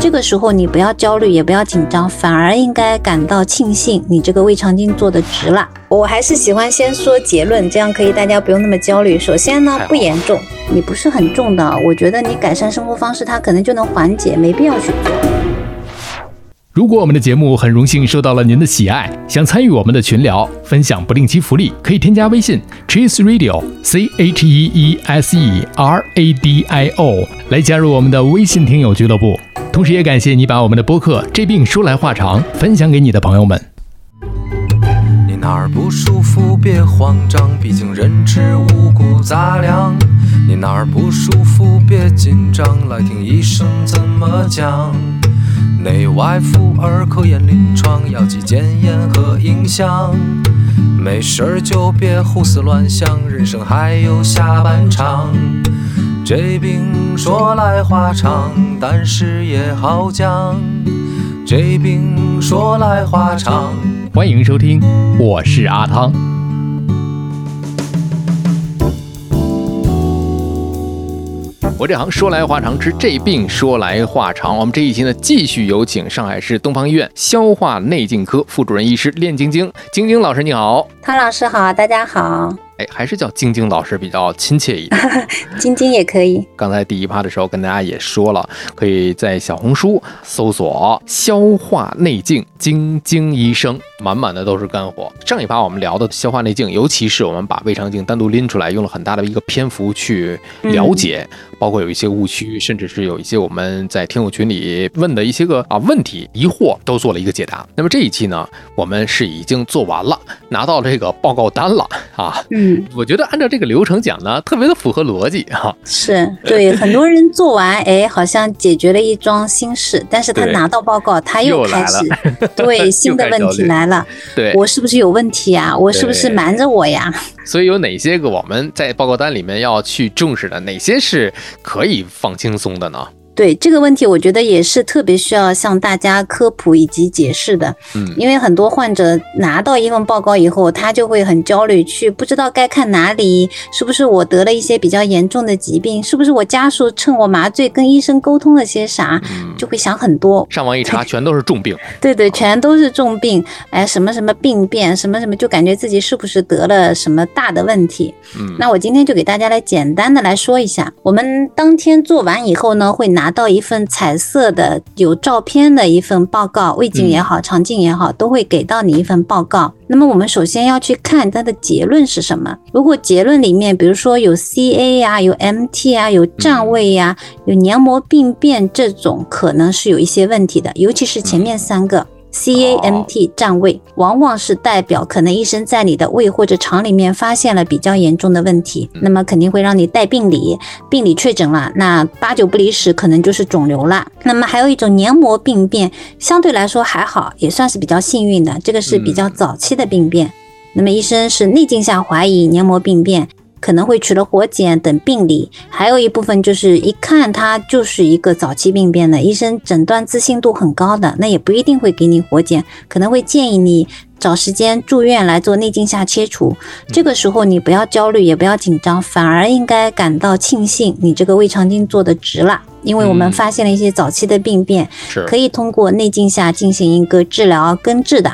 这个时候你不要焦虑，也不要紧张，反而应该感到庆幸，你这个胃肠镜做的值了。我还是喜欢先说结论，这样可以大家不用那么焦虑。首先呢，不严重，你不是很重的，我觉得你改善生活方式，它可能就能缓解，没必要去做。如果我们的节目很荣幸受到了您的喜爱，想参与我们的群聊，分享不定期福利，可以添加微信 Cheese Radio C H E E S E R A D I O 来加入我们的微信听友俱乐部。同时，也感谢你把我们的播客《这病说来话长》分享给你的朋友们。你哪儿不舒服别慌张，毕竟人吃五谷杂粮。你哪儿不舒服别紧张，来听医生怎么讲。内外妇儿科研临床，药剂检验和影像。没事儿就别胡思乱想，人生还有下半场。这病说来话长，但是也好讲。这病说来话长。欢迎收听，我是阿汤。我这行说来话长，治这病说来话长。我们这一期呢，继续有请上海市东方医院消化内镜科副主任医师练晶晶，晶晶老师你好，汤老师好，大家好。哎，还是叫晶晶老师比较亲切一点，晶晶也可以。刚才第一趴的时候跟大家也说了，可以在小红书搜索“消化内镜晶晶医生”，满满的都是干货。上一趴我们聊的消化内镜，尤其是我们把胃肠镜单独拎出来，用了很大的一个篇幅去了解，包括有一些误区，甚至是有一些我们在听友群里问的一些个啊问题疑惑，都做了一个解答。那么这一期呢，我们是已经做完了，拿到这个报告单了啊。嗯。我觉得按照这个流程讲呢，特别的符合逻辑哈。是 对很多人做完，哎，好像解决了一桩心事，但是他拿到报告，他又开始 对 新的问题来了。对，我是不是有问题啊？我是不是瞒着我呀？所以有哪些个我们在报告单里面要去重视的？哪些是可以放轻松的呢？对这个问题，我觉得也是特别需要向大家科普以及解释的。嗯，因为很多患者拿到一份报告以后，他就会很焦虑，去不知道该看哪里，是不是我得了一些比较严重的疾病，是不是我家属趁我麻醉跟医生沟通了些啥，就会想很多。上网一查，全都是重病。对对，全都是重病。哎，什么什么病变，什么什么，就感觉自己是不是得了什么大的问题？嗯，那我今天就给大家来简单的来说一下，我们当天做完以后呢，会拿。到一份彩色的有照片的一份报告，胃镜也好，肠镜也好，都会给到你一份报告。那么我们首先要去看它的结论是什么。如果结论里面，比如说有 CA 呀，有 MT 啊，有占位呀，有黏膜病变这种，可能是有一些问题的，尤其是前面三个。CAMT 占位，往往是代表可能医生在你的胃或者肠里面发现了比较严重的问题，那么肯定会让你带病理，病理确诊了，那八九不离十可能就是肿瘤了。那么还有一种黏膜病变，相对来说还好，也算是比较幸运的，这个是比较早期的病变。那么医生是内镜下怀疑黏膜病变。可能会取了活检等病理，还有一部分就是一看它就是一个早期病变的，医生诊断自信度很高的，那也不一定会给你活检，可能会建议你找时间住院来做内镜下切除。这个时候你不要焦虑，也不要紧张，反而应该感到庆幸，你这个胃肠镜做的值了，因为我们发现了一些早期的病变，可以通过内镜下进行一个治疗根治的。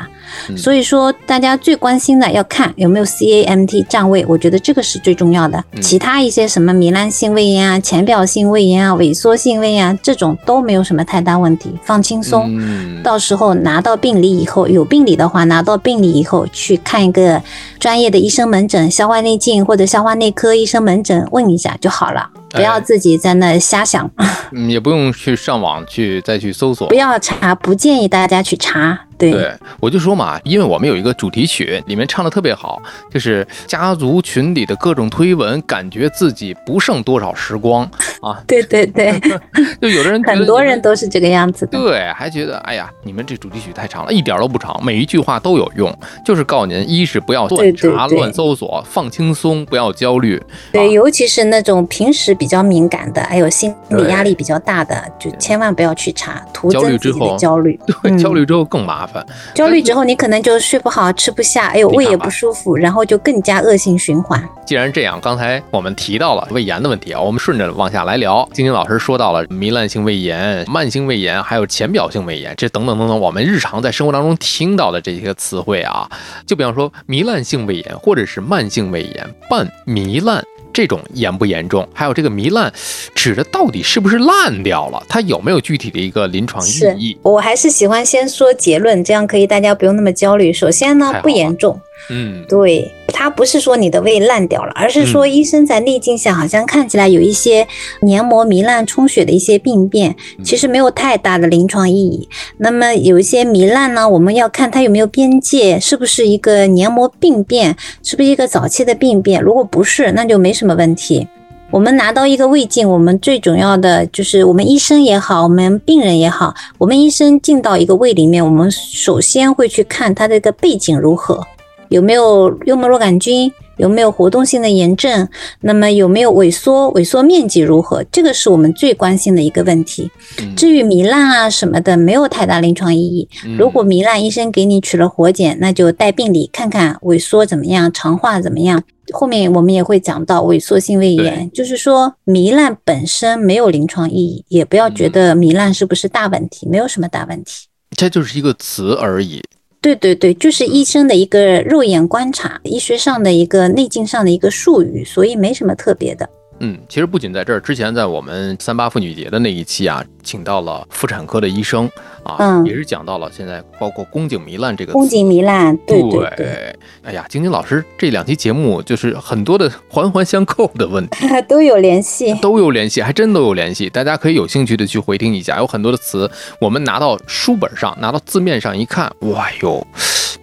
所以说，大家最关心的要看有没有 CAMT 占位，我觉得这个是最重要的。其他一些什么糜烂性胃炎啊、浅表性胃炎啊、萎缩性胃炎啊这种都没有什么太大问题，放轻松。到时候拿到病理以后，有病理的话，拿到病理以后去看一个专业的医生门诊，消化内镜或者消化内科医生门诊问一下就好了，不要自己在那瞎想。嗯，也不用去上网去再去搜索，不要查，不建议大家去查。对，我就说嘛，因为我们有一个主题曲，里面唱的特别好，就是家族群里的各种推文，感觉自己不剩多少时光啊。对对对，就有的人很多人都是这个样子的。对，还觉得哎呀，你们这主题曲太长了，一点都不长，每一句话都有用，就是告诉您，一是不要乱查乱搜索，放轻松，不要焦虑。对，尤其是那种平时比较敏感的，还有心理压力比较大的，就千万不要去查，徒增自己的焦虑。对，焦虑之后更麻烦。烦。焦虑之后，你可能就睡不好、吃不下，哎呦，胃也不舒服，然后就更加恶性循环。既然这样，刚才我们提到了胃炎的问题啊，我们顺着往下来聊。晶晶老师说到了糜烂性胃炎、慢性胃炎，还有浅表性胃炎，这等等等等，我们日常在生活当中听到的这些词汇啊，就比方说糜烂性胃炎或者是慢性胃炎、半糜烂。这种严不严重？还有这个糜烂，指的到底是不是烂掉了？它有没有具体的一个临床意义？我还是喜欢先说结论，这样可以大家不用那么焦虑。首先呢，不严重，嗯，对，它不是说你的胃烂掉了，而是说嗯医生在内镜下好像看起来有一些黏膜糜烂、充血的一些病变，嗯其实没有太大的临床意义。那么有一些糜烂呢，我们要看它有没有边界，是不是一个黏膜病变，是不是一个早期的病变。如果不是，那就没什么问题。我们拿到一个胃镜，我们最重要的就是我们医生也好，我们病人也好，我们医生进到一个胃里面，我们首先会去看它这个背景如何，有没有幽门螺杆菌，有没有活动性的炎症，那么有没有萎缩，萎缩面积如何，这个是我们最关心的一个问题。嗯至于糜烂啊什么的，没有太大临床意义。嗯如果糜烂，医生给你取了活检，那就带病理看看萎缩怎么样，肠化怎么样。后面我们也会讲到萎缩性胃炎，就是说糜烂本身没有临床意义，也不要觉得糜烂是不是大问题，没有什么大问题。这就是一个词而已。对对对，就是医生的一个肉眼观察，医学上的一个内镜上的一个术语，所以没什么特别的。嗯，其实不仅在这儿，之前在我们三八妇女节的那一期啊，请到了妇产科的医生啊，嗯也是讲到了现在包括宫颈糜烂这个宫颈糜烂，对对对，哎呀，晶晶老师这两期节目就是很多的 环环相扣的问题 都有联系。都有联系，还真都有联系。大家可以有兴趣的去回听一下，有很多的词我们拿到书本上，拿到字面上一看，哇哟，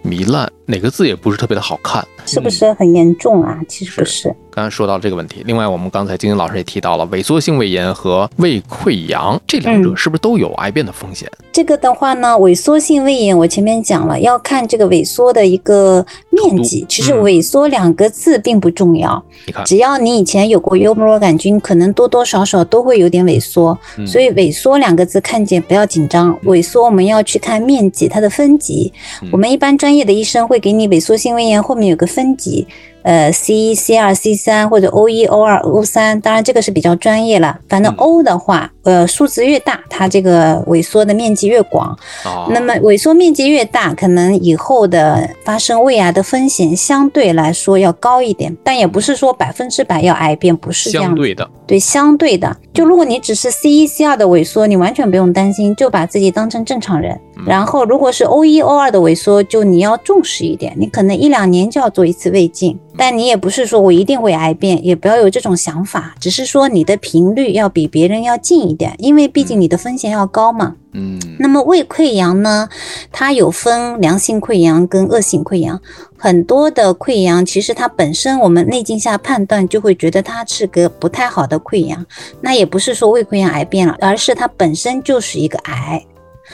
糜烂哪个字也不是特别的好看，是不是很严重啊？其实不是，刚才说到这个问题，另外我们刚才晶晶老师也提到了萎缩性胃炎和胃溃疡这两者嗯是不是都有癌变的风险？这个的话呢，萎缩性胃炎我前面讲了，要看这个萎缩的一个面积。其实嗯萎缩两个字并不重要，只要你以前有过幽门螺杆菌，可能多多少少都会有点萎缩。嗯所以萎缩两个字看见不要紧张，萎缩我们要去看面积，它的分级。嗯我们一般专业的医生会给你萎缩性胃炎后面有个分级，呃，C 一、C 二、C 三或者 O 一、O 二、O 三，当然这个是比较专业了。反正嗯 O 的话，呃，数字越大，它这个萎缩的面积越广。啊，那么萎缩面积越大，可能以后的发生胃癌的风险相对来说要高一点，但也不是说百分之百要癌变，不是这样对的，对，相对的，就如果你只是 C 一、C 二的萎缩，你完全不用担心，就把自己当成正常人。嗯然后，如果是 O 一、O 二的萎缩，就你要重视一点，你可能一两年就要做一次胃镜。但你也不是说我一定会癌变，也不要有这种想法，只是说你的频率要比别人要近一点，因为毕竟你的风险要高嘛。嗯，那么胃溃疡呢，它有分良性溃疡跟恶性溃疡。很多的溃疡其实它本身我们内镜下判断就会觉得它是个不太好的溃疡，那也不是说胃溃疡癌变了，而是它本身就是一个癌。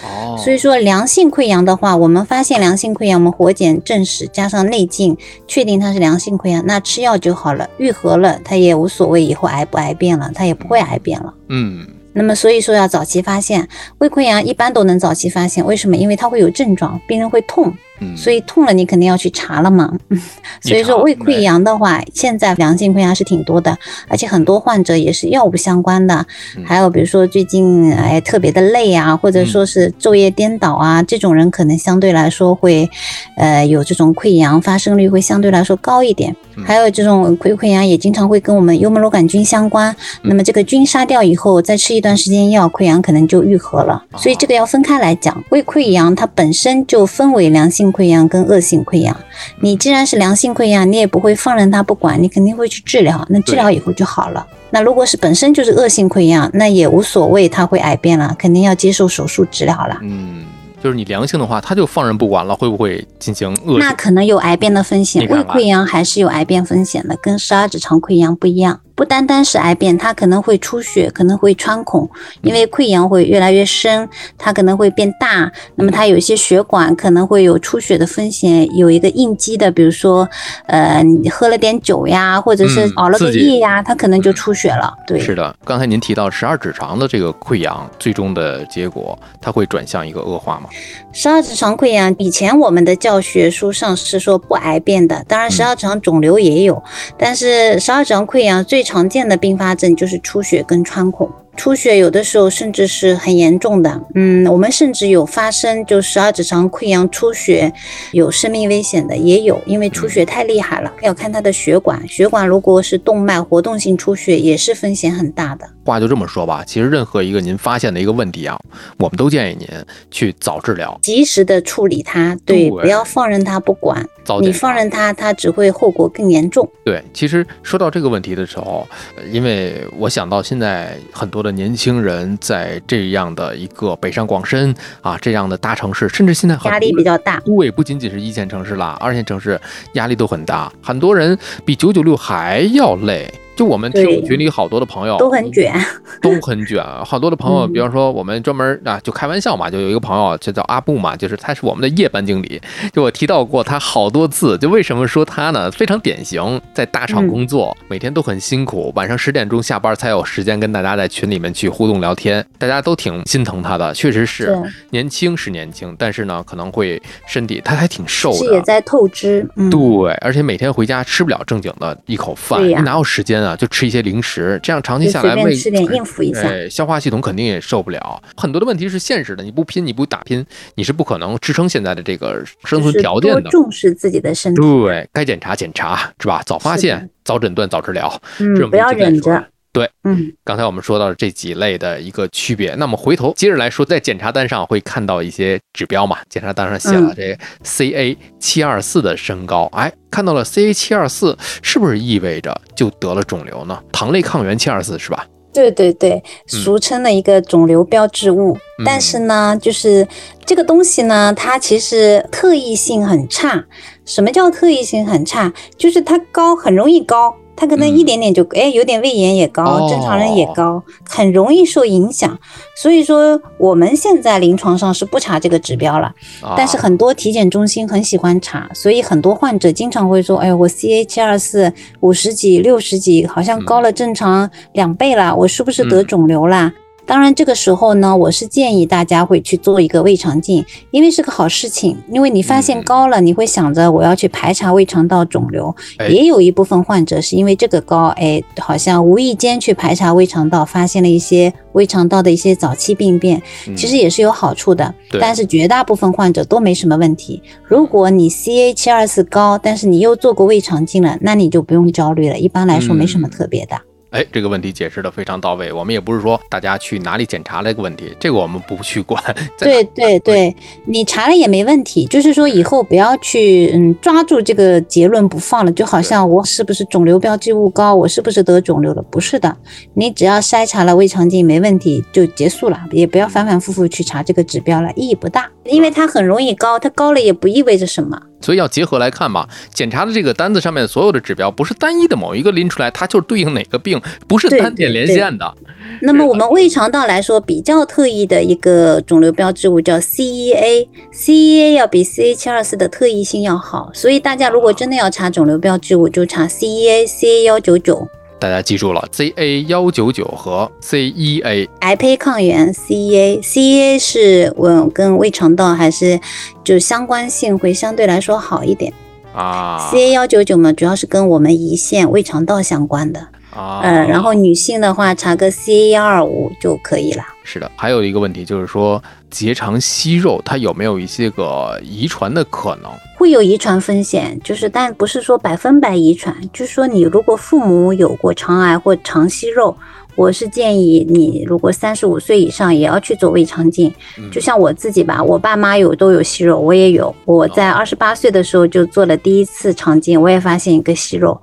哦，所以说良性溃疡的话，我们发现良性溃疡，我们活检证实加上内镜确定它是良性溃疡，那吃药就好了，愈合了，它也无所谓以后癌不癌变了，它也不会癌变了。嗯，那么所以说要早期发现，胃溃疡一般都能早期发现，为什么？因为它会有症状，病人会痛，嗯，所以痛了你肯定要去查了嘛。所以说胃溃疡的话，现在良性溃疡是挺多的，而且很多患者也是药物相关的，嗯。还有比如说最近哎特别的累啊，或者说是昼夜颠倒啊，这种人可能相对来说会，呃有这种溃疡发生率会相对来说高一点。嗯。还有这种溃溃疡也经常会跟我们幽门螺杆菌相关，嗯。那么这个菌杀掉以后，再吃一段时间药，溃疡可能就愈合了。哦所以这个要分开来讲，胃溃疡它本身就分为良性溃疡跟恶性溃疡。你既然是良性溃疡，你也不会放任它不管，你肯定会去治疗，那治疗以后就好了。那如果是本身就是恶性溃疡，那也无所谓，它会癌变了，肯定要接受手术治疗了。嗯，就是你良性的话，他就放任不管了，会不会进行恶？那可能有癌变的风险，胃溃疡还是有癌变风险的，跟十二指肠溃疡不一样，不不单单是癌变，它可能会出血，可能会穿孔，因为溃疡会越来越深，它可能会变大。那么它有一些血管可能会有出血的风险，有一个应激的，比如说，呃，你喝了点酒呀，或者是熬了个夜呀，它可能就出血了。对，是的。刚才您提到十二指肠的这个溃疡，最终的结果，它会转向一个恶化吗？十二指肠溃疡，以前我们的教学书上是说不癌变的，当然十二指肠肿瘤也有，但是十二指肠溃疡最常常见的并发症就是出血跟穿孔。出血有的时候甚至是很严重的，嗯，我们甚至有发生就十二指肠溃疡出血有生命危险的也有，因为出血太厉害了，要看它的血管，血管如果是动脉活动性出血也是风险很大的。话就这么说吧，其实任何一个您发现的一个问题啊，我们都建议您去早治疗，及时的处理它，对，不要放任它不管。你放任它，它只会后果更严重。对，其实说到这个问题的时候，因为我想到现在很多的年轻人在这样的一个北上广深啊这样的大城市，甚至现在压力比较大。对，不仅仅是一线城市啦，二线城市压力都很大，很多人比九九六还要累。就我们听群里好多的朋友都很卷，都很卷。好多的朋友，比方说我们专门啊，就开玩笑嘛，就有一个朋友就叫阿布嘛，就是他是我们的夜班经理。就我提到过他好多次，就为什么说他呢？非常典型，在大厂工作，每天都很辛苦，晚上十点钟下班才有时间跟大家在群里面去互动聊天，大家都挺心疼他的。确实是年轻是年轻，但是呢，可能会身体他还挺瘦的，也在透支。对，而且每天回家吃不了正经的一口饭，哪有时间啊？就吃一些零食，这样长期下来，胃吃点应付一下，消化系统肯定也受不了。很多的问题是现实的，你不拼，你不打拼，你是不可能支撑现在的这个生存条件的。重视自己的身体，对该检查检查是吧？早发现、早诊断、早治疗，嗯，不要忍着。对，嗯，刚才我们说到这几类的一个区别，那么回头接着来说，在检查单上会看到一些指标嘛？检查单上写了这 CA 七二四的升高，哎，看到了 CA 七二四，是不是意味着就得了肿瘤呢？糖类抗原七二四是吧？对对对，俗称的一个肿瘤标志物。但是呢，就是这个东西呢，它其实特异性很差。什么叫特异性很差？就是它高，很容易高。他可能一点点就哎，有点胃炎也高，正常人也高，很容易受影响。所以说我们现在临床上是不查这个指标了，但是很多体检中心很喜欢查，所以很多患者经常会说，哎，我 CA 七二四五十几、六十几，好像高了正常两倍了，我是不是得肿瘤啦？当然，这个时候呢，我是建议大家会去做一个胃肠镜，因为是个好事情。因为你发现高了，你会想着我要去排查胃肠道肿瘤。也有一部分患者是因为这个高，哎，好像无意间去排查胃肠道，发现了一些胃肠道的一些早期病变，其实也是有好处的。但是绝大部分患者都没什么问题。如果你 CA 七二四高，但是你又做过胃肠镜了，那你就不用焦虑了。一般来说没什么特别的。哎，这个问题解释的非常到位。我们也不是说大家去哪里检查这个问题，这个我们不去管。对对对，你查了也没问题。就是说以后不要去嗯抓住这个结论不放了，就好像我是不是肿瘤标记物高，我是不是得肿瘤了？不是的，你只要筛查了胃肠镜没问题就结束了，也不要反反复复去查这个指标了，意义不大。因为它很容易高，它高了也不意味着什么。所以要结合来看嘛，检查的这个单子上面所有的指标，不是单一的某一个拎出来，它就对应哪个病，不是单点连线的。那么我们胃肠道来说，比较特异的一个肿瘤标志物叫 CEA，CEA 要比 CA 七二四的特异性要好，所以大家如果真的要查肿瘤标志物，就查 CEA，CA 幺九九。大家记住了，CA 幺九九和 CEA 癌胚抗原 CEA，CEA 是我跟胃肠道还是就相关性会相对来说好一点啊。CA 幺九九嘛，主要是跟我们胰腺、胃肠道相关的。啊，嗯，然后女性的话查个 CA 幺二五就可以了。是的，还有一个问题就是说，结肠息肉它有没有一些个遗传的可能？会有遗传风险，就是但不是说百分百遗传，就是说你如果父母有过肠癌或肠息肉，我是建议你如果三十五岁以上也要去做胃肠镜。就像我自己吧，我爸妈有都有息肉，我也有。我在二十八岁的时候就做了第一次肠镜，我也发现一个息肉。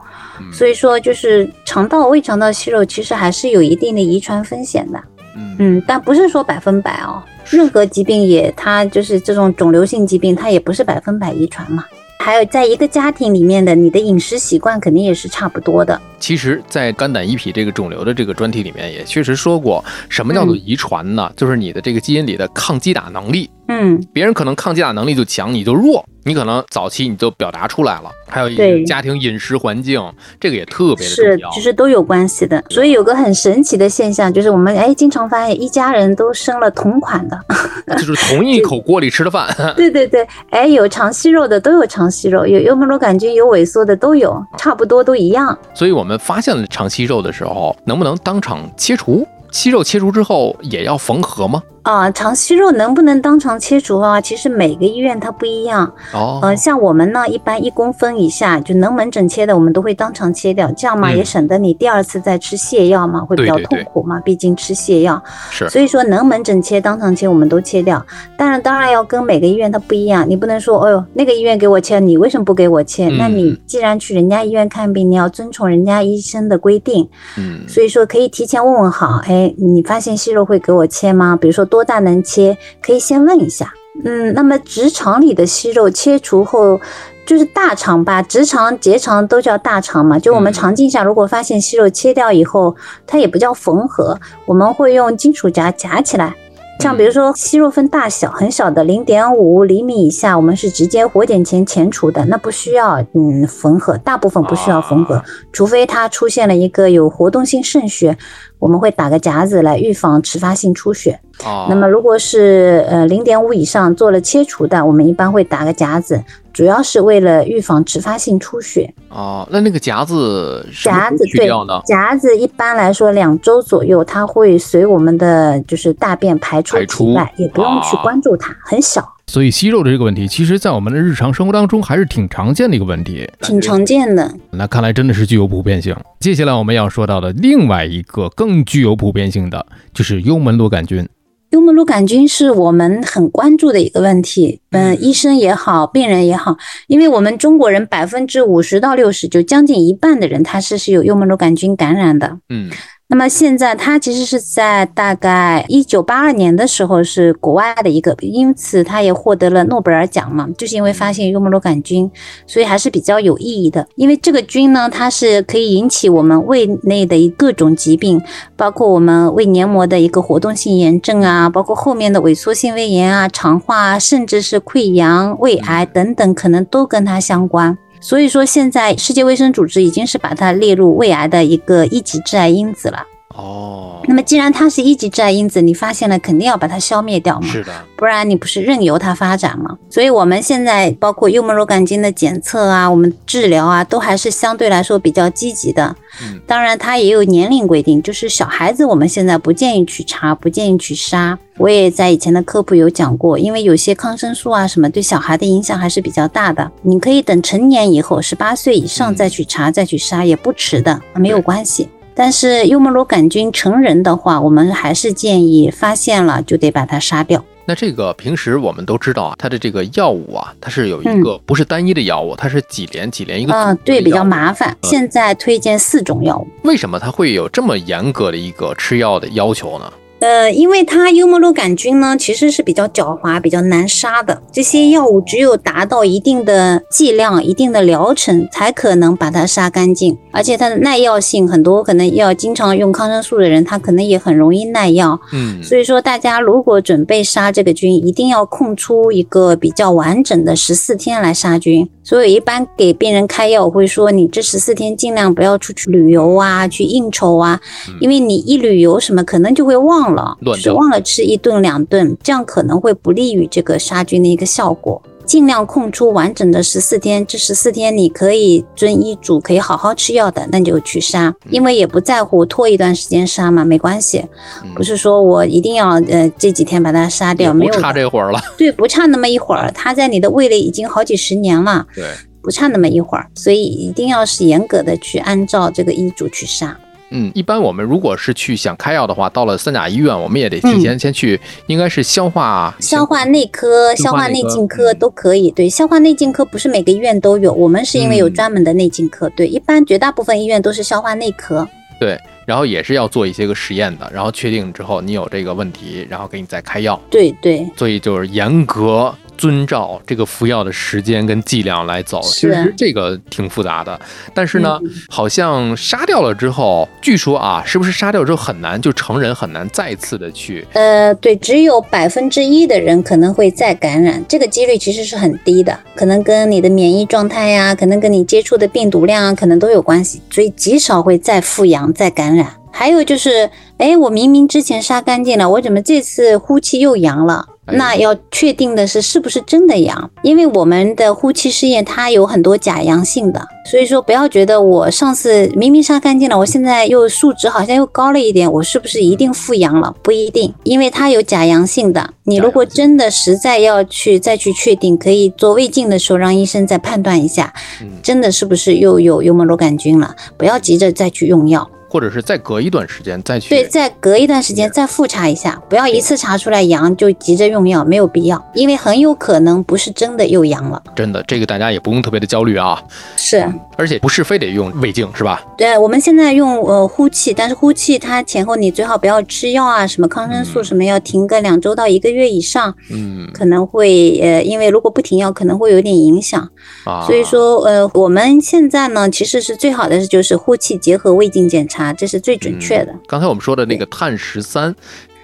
所以说，就是肠道、胃肠道息肉其实还是有一定的遗传风险的，嗯，但不是说百分百哦。任何疾病也，它就是这种肿瘤性疾病，它也不是百分百遗传嘛。还有在一个家庭里面的你的饮食习惯肯定也是差不多的。其实，在肝胆胰脾这个肿瘤的这个专题里面，也确实说过，什么叫做遗传呢？就是你的这个基因里的抗击打能力。嗯，别人可能抗击打能力就强，你就弱。你可能早期你就表达出来了。还有一个家庭饮食环境，这个也特别的重要。是，其实都有关系的。所以有个很神奇的现象，就是我们哎经常发现一家人都生了同款的，就是同一口锅里吃的饭。对对对，哎，有肠息肉的都有肠息肉，有幽门螺杆菌有萎缩的都有，差不多都一样。所以我们发现了肠息肉的时候，能不能当场切除？息肉切除之后也要缝合吗？啊，肠息肉能不能当场切除啊，其实每个医院它不一样。哦，呃，像我们呢，一般一公分以下就能门诊切的，我们都会当场切掉，这样嘛也省得你第二次再吃泻药嘛，会比较痛苦嘛，毕竟吃泻药。是，所以说能门诊切当场切我们都切掉。当然，当然要跟每个医院它不一样，你不能说，哎呦，那个医院给我切，你为什么不给我切？那你既然去人家医院看病，你要遵从人家医生的规定。嗯，所以说可以提前问问好，哎，你发现息肉会给我切吗？比如说多大能切？可以先问一下，嗯，那么直肠里的息肉切除后，就是大肠吧，直肠、结肠都叫大肠嘛。就我们肠镜下，如果发现息肉切掉以后，它也不叫缝合，我们会用金属夹夹起来。像比如说息肉分大小，很小的零点五厘米以下，我们是直接活检前钳除的，那不需要嗯缝合，大部分不需要缝合，除非它出现了一个有活动性渗血，我们会打个夹子来预防迟发性出血。那么如果是呃零点五以上做了切除的，我们一般会打个夹子，主要是为了预防迟发性出血。哦，那那个夹子夹子对，夹子一般来说两周左右，它会随我们的就是大便排出体外，也不用去关注它，很小。所以息肉的这个问题，其实在我们的日常生活当中还是挺常见的一个问题，挺常见的。那看来真的是具有普遍性。接下来我们要说到的另外一个更具有普遍性的，就是幽门螺杆菌。幽门螺杆菌是我们很关注的一个问题，嗯，医生也好，病人也好，因为我们中国人百分之五十到六十，就将近一半的人，他是是有幽门螺杆菌感染的，嗯。那么现在，他其实是在大概一九八二年的时候是国外的一个，因此他也获得了诺贝尔奖嘛，就是因为发现幽门螺杆菌，所以还是比较有意义的。因为这个菌呢，它是可以引起我们胃内的各种疾病，包括我们胃黏膜的一个活动性炎症啊，包括后面的萎缩性胃炎啊、肠化啊，甚至是溃疡、胃癌等等，可能都跟它相关。所以说，现在世界卫生组织已经是把它列入胃癌的一个一级致癌因子了。哦，那么既然它是一级致癌因子，你发现了肯定要把它消灭掉嘛？是的，不然你不是任由它发展吗？所以我们现在包括幽门螺杆菌的检测啊，我们治疗啊，都还是相对来说比较积极的。嗯，当然它也有年龄规定，就是小孩子我们现在不建议去查，不建议去杀。我也在以前的科普有讲过，因为有些抗生素啊什么对小孩的影响还是比较大的。你可以等成年以后，十八岁以上再去查再去杀也不迟的，没有关系。但是幽门螺杆菌成人的话，我们还是建议发现了就得把它杀掉。那这个平时我们都知道啊，它的这个药物啊，它是有一个不是单一的药物，它是几联几联一个。嗯，对，比较麻烦。现在推荐四种药物。为什么它会有这么严格的一个吃药的要求呢？呃，因为它幽门螺杆菌呢，其实是比较狡猾、比较难杀的。这些药物只有达到一定的剂量、一定的疗程，才可能把它杀干净。而且它的耐药性，很多可能要经常用抗生素的人，他可能也很容易耐药。嗯，所以说大家如果准备杀这个菌，一定要空出一个比较完整的十四天来杀菌。所以一般给病人开药，我会说你这十四天尽量不要出去旅游啊，去应酬啊，因为你一旅游什么可能就会忘。了，就是忘了吃一顿两顿，这样可能会不利于这个杀菌的一个效果。尽量空出完整的十四天，这十四天你可以遵医嘱，可以好好吃药的，那就去杀，因为也不在乎拖一段时间杀嘛，没关系。不是说我一定要呃这几天把它杀掉，没有差这会儿了。对，不差那么一会儿，它在你的胃里已经好几十年了，对，不差那么一会儿，所以一定要是严格的去按照这个医嘱去杀。嗯，一般我们如果是去想开药的话，到了三甲医院，我们也得提前先去，应该是消化消化内科、消化内镜科都可以。对，消化内镜科不是每个医院都有，我们是因为有专门的内镜科。对，一般绝大部分医院都是消化内科。对，然后也是要做一些个实验的，然后确定之后你有这个问题，然后给你再开药。对对。所以就是严格遵照这个服药的时间跟剂量来走。其实这个挺复杂的，但是呢，嗯好像杀掉了之后，据说啊，是不是杀掉之后很难，就成人很难再次的去呃，对，只有百分之一的人可能会再感染，这个几率其实是很低的，可能跟你的免疫状态呀，可能跟你接触的病毒量啊，可能都有关系，所以极少会再复阳、再感染。还有就是，哎，我明明之前杀干净了，我怎么这次呼气又阳了？哎那要确定的是是不是真的阳，因为我们的呼气试验它有很多假阳性的，所以说不要觉得我上次明明杀干净了，我现在又数值好像又高了一点，我是不是一定复阳了？不一定，因为它有假阳性的。你如果真的实在要去再去确定，可以做胃镜的时候让医生再判断一下，嗯真的是不是又有幽门螺杆菌了？不要急着再去用药。或者是再隔一段时间再去对，再隔一段时间再复查一下，不要一次查出来阳就急着用药，没有必要，因为很有可能不是真的又阳了。真的这个大家也不用特别的焦虑啊，是，而且不是非得用胃镜是吧？对，我们现在用呃呼气，但是呼气它前后你最好不要吃药啊，什么抗生素嗯什么要停个两周到一个月以上，嗯可能会呃，因为如果不停药可能会有点影响。啊，所以说呃，我们现在呢其实是最好的就是呼气结合胃镜检查，这是最准确的。嗯刚才我们说的那个碳十三，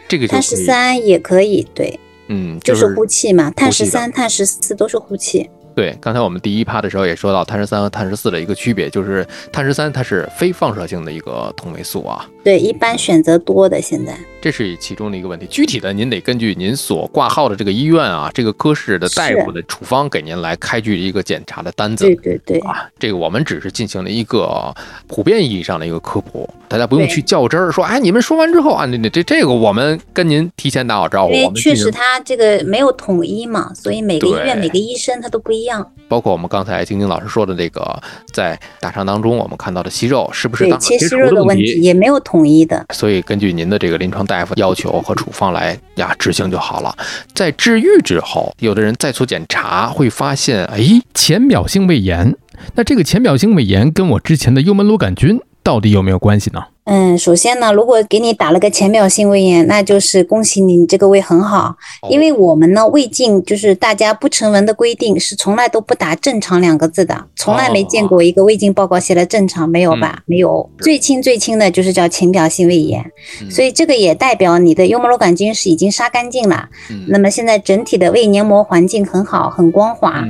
这个碳，十三也可以，对，嗯，就是是呼气嘛，碳十三、碳十四都是呼气。对，刚才我们第一趴的时候也说到碳十三和碳十四的一个区别，就是碳十三它是非放射性的一个同位素啊，对，一般选择多的现在这是其中的一个问题。具体的您得根据您所挂号的这个医院啊，这个科室的大夫的处方给您来开具一个检查的单子对对对，啊。这个我们只是进行了一个普遍意义上的一个科普，大家不用去较真儿，说哎，你们说完之后啊，那那这这个我们跟您提前打好招呼，因为确实它这个没有统一嘛，所以每个医院每个医生他都不一样。包括我们刚才晶晶老师说的这个，在大肠当中我们看到的息肉是不是对，当切息肉的问问题也没有统一的。所以根据您的这个临床大夫要求和处方来呀执行就好了。在治愈之后，有的人再做检查会发现，哎，浅表性胃炎，那这个浅表性胃炎跟我之前的幽门螺杆菌到底有没有关系呢？嗯，首先呢，如果给你打了个浅表性胃炎，那就是恭喜你，你这个胃很好。因为我们呢，胃镜就是大家不成文的规定是从来都不打“正常”两个字的，从来没见过一个胃镜报告写了“正常”，没有吧？没有。最轻最轻的就是叫浅表性胃炎，嗯所以这个也代表你的幽门螺杆菌是已经杀干净了。嗯那么现在整体的胃黏膜环境很好，很光滑。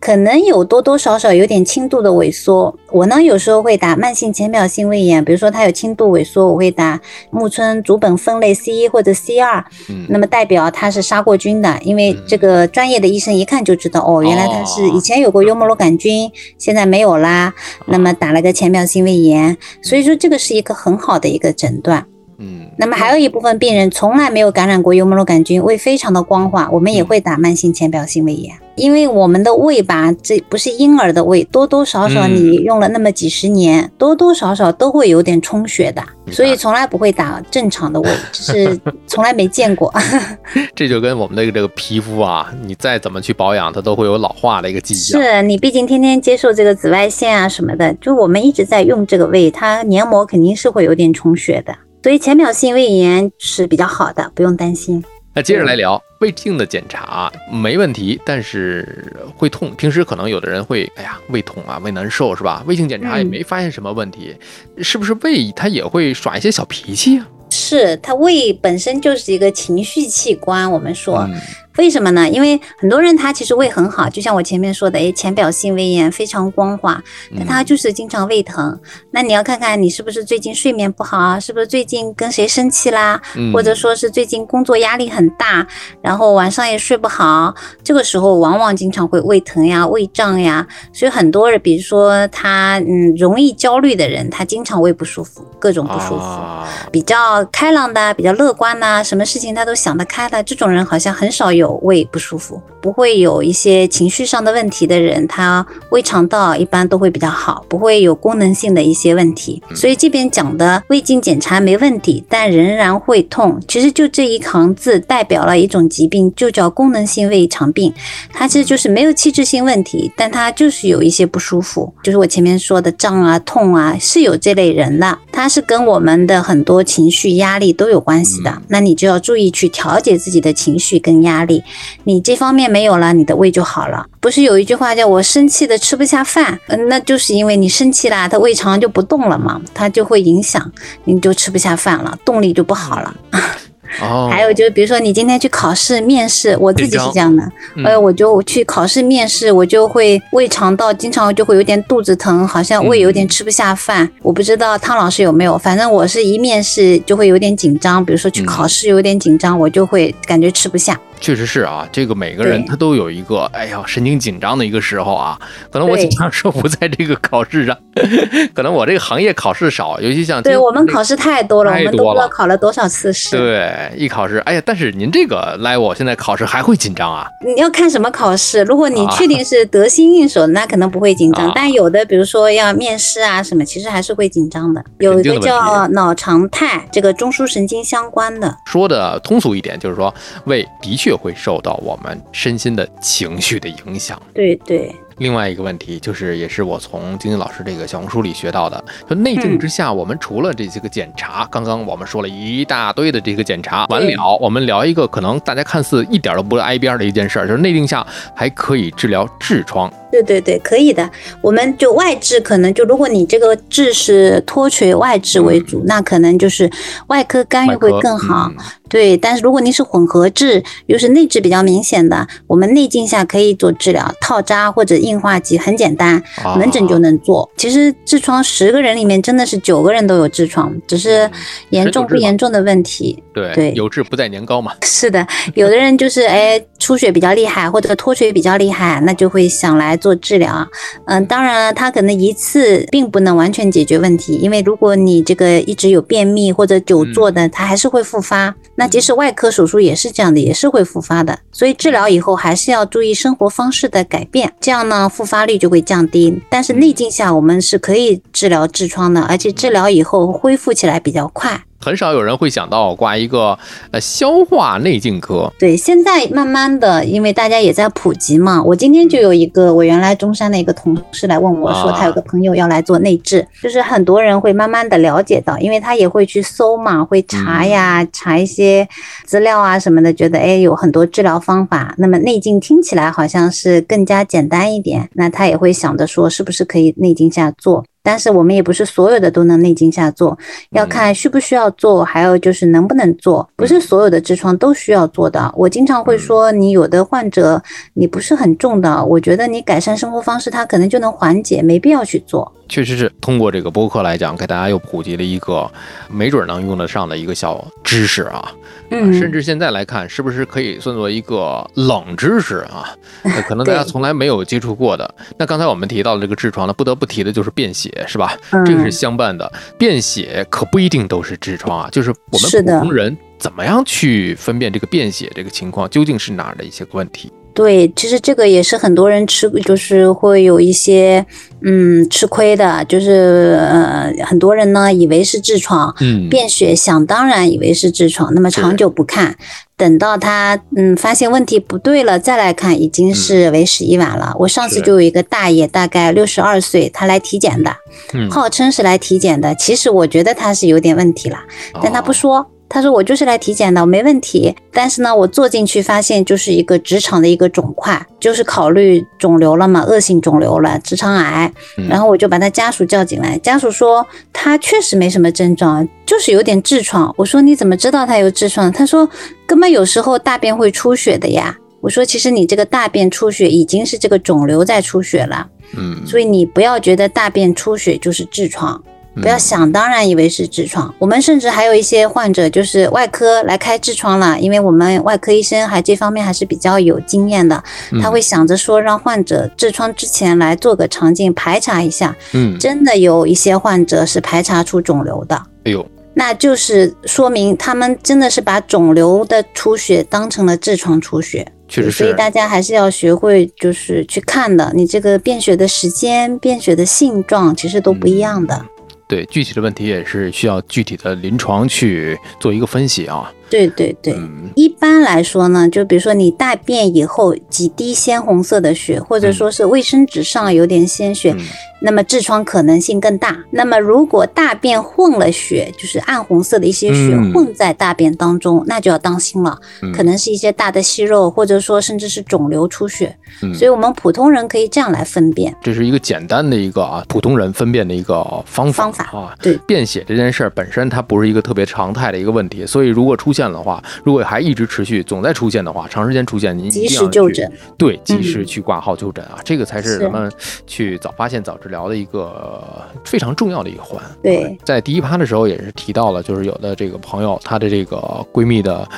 嗯可能有多多少少有点轻度的萎缩。我呢有时候会打慢性浅表性胃炎，比如说它有轻度萎缩，我会打木村竹本分类 C 一或者 C 二，嗯那么代表它是杀过菌的，因为这个专业的医生一看就知道，哦，原来它是以前有过幽门螺杆菌，现在没有啦，那么打了个浅表性胃炎，所以说这个是一个很好的一个诊断。嗯那么还有一部分病人从来没有感染过幽门螺杆菌，胃非常的光滑，我们也会打慢性浅表性胃炎。因为我们的胃吧，这不是婴儿的胃，多多少少嗯你用了那么几十年，多多少少都会有点充血的，所以从来不会打正常的胃，这是从来没见过。这就跟我们的这个皮肤啊，你再怎么去保养，它都会有老化的一个迹象。是你毕竟天天接受这个紫外线啊什么的，就我们一直在用这个胃，它黏膜肯定是会有点充血的，所以浅表性胃炎是比较好的，不用担心。那接着来聊胃镜的检查，没问题，但是会痛。平时可能有的人会，哎呀，胃痛啊，胃难受是吧？胃镜检查也嗯没发现什么问题，是不是胃它也会耍一些小脾气啊？是它胃本身就是一个情绪器官，我们说。嗯为什么呢？因为很多人他其实胃很好，就像我前面说的，哎，浅表性胃炎非常光滑，但他就是经常胃疼。那你要看看你是不是最近睡眠不好啊？是不是最近跟谁生气啦？嗯或者说是最近工作压力很大，然后晚上也睡不好，这个时候往往经常会胃疼呀、胃胀呀。所以很多人，比如说他嗯容易焦虑的人，他经常胃不舒服，各种不舒服。啊比较开朗的、比较乐观的，什么事情他都想得开的，这种人好像很少有胃不舒服，不会有一些情绪上的问题的人，他胃肠道一般都会比较好，不会有功能性的一些问题。所以这边讲的胃镜检查没问题，但仍然会痛，其实就这一行字代表了一种疾病，就叫功能性胃肠病。它其实就是没有器质性问题，但它就是有一些不舒服，就是我前面说的胀啊、痛啊，是有这类人的。它是跟我们的很多情绪、压力都有关系的。那你就要注意去调节自己的情绪跟压力。你这方面没没有了，你的胃就好了。不是有一句话叫我生气的吃不下饭，嗯，那就是因为你生气啦，它胃肠就不动了嘛，它就会影响，你就吃不下饭了，动力就不好了。哦，还有就是，比如说你今天去考试面试，我自己是这样的，嗯呃，我就去考试面试，我就会胃肠道经常就会有点肚子疼，好像胃有点吃不下饭。我不知道汤老师有没有，反正我是一面试就会有点紧张，比如说去考试有点紧张，我就会感觉吃不下。确实是啊，这个每个人他都有一个哎呀神经紧张的一个时候啊。可能我对紧张说不在这个考试上，可能我这个行业考试少，尤其像对我们考试太多了，我们都不知道考了多少次试。对一考试，哎呀，但是您这个 level 现在考试还会紧张啊？你要看什么考试，如果你啊确定是得心应手，那可能不会紧张。啊但有的，比如说要面试啊什么，其实还是会紧张的。有一个叫脑常态，这个中枢神经相关的。说的通俗一点，就是说胃的确会受到我们身心的情绪的影响。对对，另外一个问题就是，也是我从晶晶老师这个小红书里学到的，说内镜之下，我们除了这些个检查，刚刚我们说了一大堆的这个检查，完了，我们聊一个可能大家看似一点都不挨边的一件事儿，就是内镜下还可以治疗痔疮。对对对，可以的。我们就外痔，可能就如果你这个痔是脱垂外痔为主，那可能就是外科干预会更好。嗯对，但是如果您是混合痔，又是内痔比较明显的，我们内镜下可以做治疗，套扎或者硬化剂很简单，啊门诊就能做。其实痔疮十个人里面真的是九个人都有痔疮，只是严重不严重的问题。对对有痔不在年高嘛。是的，有的人就是哎出血比较厉害或者脱水比较厉害，那就会想来做治疗。嗯，当然了，他可能一次并不能完全解决问题，因为如果你这个一直有便秘或者久坐的，它还是会复发。那即使外科手术也是这样的，也是会复发的。所以治疗以后还是要注意生活方式的改变，这样呢复发率就会降低。但是内镜下我们是可以治疗痔疮的，而且治疗以后恢复起来比较快。很少有人会想到挂一个呃消化内镜科，对，现在慢慢的，因为大家也在普及嘛。我今天就有一个我原来中山的一个同事来问我说，啊他有个朋友要来做内痔，就是很多人会慢慢的了解到，因为他也会去搜嘛，会查呀，查一些资料啊什么的，觉得哎有很多治疗方法。那么内镜听起来好像是更加简单一点，那他也会想着说，是不是可以内镜下做？但是我们也不是所有的都能内镜下做，要看需不需要做，还有就是能不能做，不是所有的痔疮都需要做的。我经常会说，你有的患者你不是很重的，我觉得你改善生活方式，它可能就能缓解，没必要去做。确实是通过这个播客来讲，给大家又普及了一个没准能用得上的一个小知识啊。嗯，甚至现在来看，是不是可以算作一个冷知识啊？可能大家从来没有接触过的。那刚才我们提到的这个痔疮呢，不得不提的就是便血，是吧？嗯这个是相伴的。便血可不一定都是痔疮啊，就是我们普通人怎么样去分辨这个便血这个情况究竟是哪儿的一些问题？对，其实这个也是很多人吃，就是会有一些嗯吃亏的，就是呃很多人呢以为是痔疮，嗯便血想当然以为是痔疮，那么长久不看，等到他嗯发现问题不对了再来看，已经是为时已晚了。我上次就有一个大爷，大概六十二岁，他来体检的，嗯。号称是来体检的，其实我觉得他是有点问题了，但他不哦。说。他说我就是来体检的，没问题。但是呢，我坐进去发现就是一个直肠的一个肿块，就是考虑肿瘤了嘛，恶性肿瘤了，直肠癌。嗯然后我就把他家属叫进来，家属说他确实没什么症状，就是有点痔疮。我说你怎么知道他有痔疮？他说根本有时候大便会出血的呀。我说其实你这个大便出血已经是这个肿瘤在出血了，嗯，所以你不要觉得大便出血就是痔疮。不要嗯想当然以为是痔疮。我们甚至还有一些患者就是外科来开痔疮了，因为我们外科医生还这方面还是比较有经验的，嗯他会想着说让患者痔疮之前来做个肠镜排查一下。嗯，真的有一些患者是排查出肿瘤的。哎呦，那就是说明他们真的是把肿瘤的出血当成了痔疮出血，确实是。所以大家还是要学会就是去看的，你这个便血的时间、便血的性状其实都不一样的。对具体的问题也是需要具体的临床去做一个分析啊。对对对。嗯一般来说呢，就比如说你大便以后几滴鲜红色的血，或者说是卫生纸上有点鲜血，嗯那么痔疮可能性更大。那么如果大便混了血，就是暗红色的一些血嗯混在大便当中，那就要当心了，嗯可能是一些大的息肉，或者说甚至是肿瘤出血。嗯所以我们普通人可以这样来分辨。这是一个简单的一个啊普通人分辨的一个方法方法啊。对便血这件事儿本身它不是一个特别常态的一个问题，所以如果出现的话，如果还一直持续，总在出现的话，长时间出现，您及时就诊，对，及嗯时去挂号就诊啊，这个才是是咱们去早发现、早治疗的一个非常重要的一环。对，在第一趴的时候也是提到了，就是有的这个朋友，她的这个闺蜜的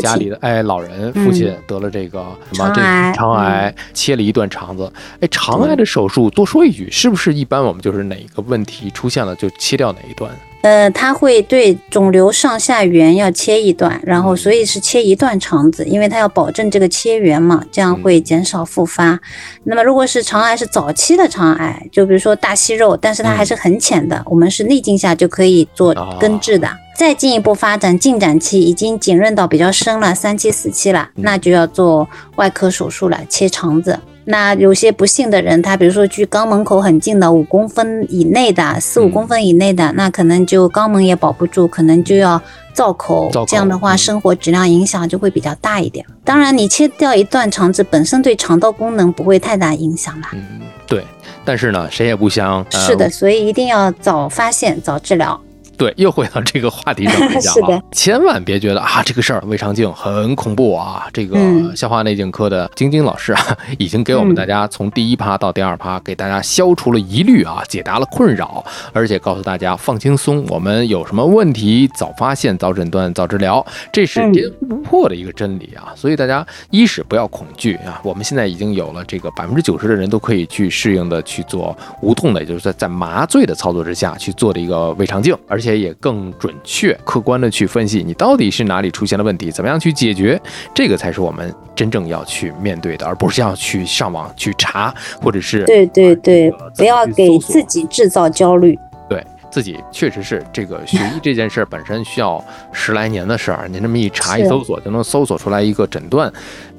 家里的哎老人嗯父亲得了这个什么这肠癌。肠癌，切了一段肠子。哎，肠癌的手术多说一句，是不是一般我们就是哪个问题出现了就切掉哪一段？呃，它会对肿瘤上下缘要切一段，然后所以是切一段肠子，因为它要保证这个切缘嘛，这样会减少复发。那么如果是肠癌是早期的肠癌，就比如说大息肉，但是它还是很浅的，我们是内镜下就可以做根治的。再进一步发展，进展期已经浸润到比较深了，三期四期了，那就要做外科手术了，切肠子。那有些不幸的人，他比如说距肛门口很近的五公分以内的、四五公分以内的，那可能就肛门也保不住，可能就要造口。造口这样的话，嗯生活质量影响就会比较大一点。当然，你切掉一段肠子，本身对肠道功能不会太大影响啦。嗯，对。但是呢，谁也不想、呃、是的，所以一定要早发现、早治疗。对，又回到这个话题上 来讲是的啊，千万别觉得啊这个事儿胃肠镜很恐怖啊。这个嗯消化内镜科的晶晶老师啊，已经给我们大家从第一趴到第二趴，给大家消除了疑虑啊，解答了困扰，而且告诉大家放轻松，我们有什么问题早发现、早诊断、早治疗，这是嗯颠覆不破的一个真理啊。所以大家一是不要恐惧啊，我们现在已经有了这个百分之九十的人都可以去适应的去做无痛的，也就是在在麻醉的操作之下去做的一个胃肠镜，而且也更准确、客观的去分析你到底是哪里出现了问题，怎么样去解决，这个才是我们真正要去面对的，而不是要去上网去查，或者是对对对啊，不要给自己制造焦虑。对自己确实是这个学医这件事儿本身需要十来年的事儿，您这么一查 一搜索就能搜索出来一个诊断，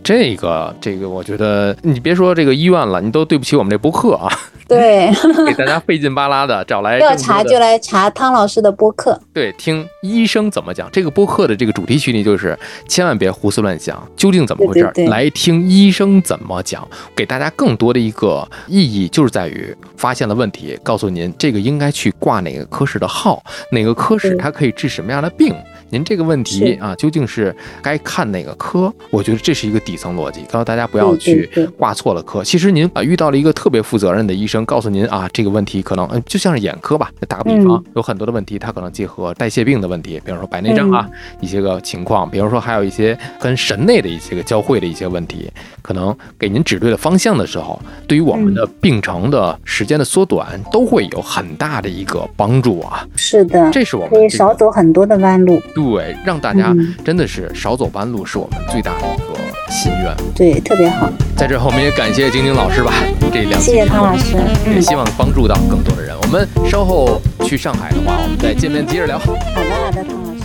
这个这个我觉得你别说这个医院了，你都对不起我们这播客啊，对，给大家费劲巴拉的找来要查就来查汤老师的播客。对，听医生怎么讲。这个播客的这个主题曲里就是千万别胡思乱想，究竟怎么回事儿？对对对来听医生怎么讲，给大家更多的一个意义，就是在于发现了问题，告诉您这个应该去挂哪个科室的号，哪个科室它可以治什么样的病。您这个问题啊，究竟是该看哪个科？我觉得这是一个底层逻辑，告诉大家不要去挂错了科。其实您啊遇到了一个特别负责任的医生，告诉您啊这个问题可能，嗯，就像是眼科吧，打个比方，嗯有很多的问题，它可能结合代谢病的问题，比如说白内障啊、一些个情况，比如说还有一些跟神内的一些个交汇的一些问题，可能给您指对了方向的时候，对于我们的病程的时间的缩短，都会有很大的一个帮助啊。是的，这是我们可以少走很多的弯路。对，让大家嗯真的是少走弯路，是我们最大的一个心愿。对，特别好。在这儿我们也感谢晶晶老师吧，这两期谢谢汤老师。嗯，也希望帮助到更多的人。我们稍后去上海的话，我们再见面接着聊。好的好的，汤老师。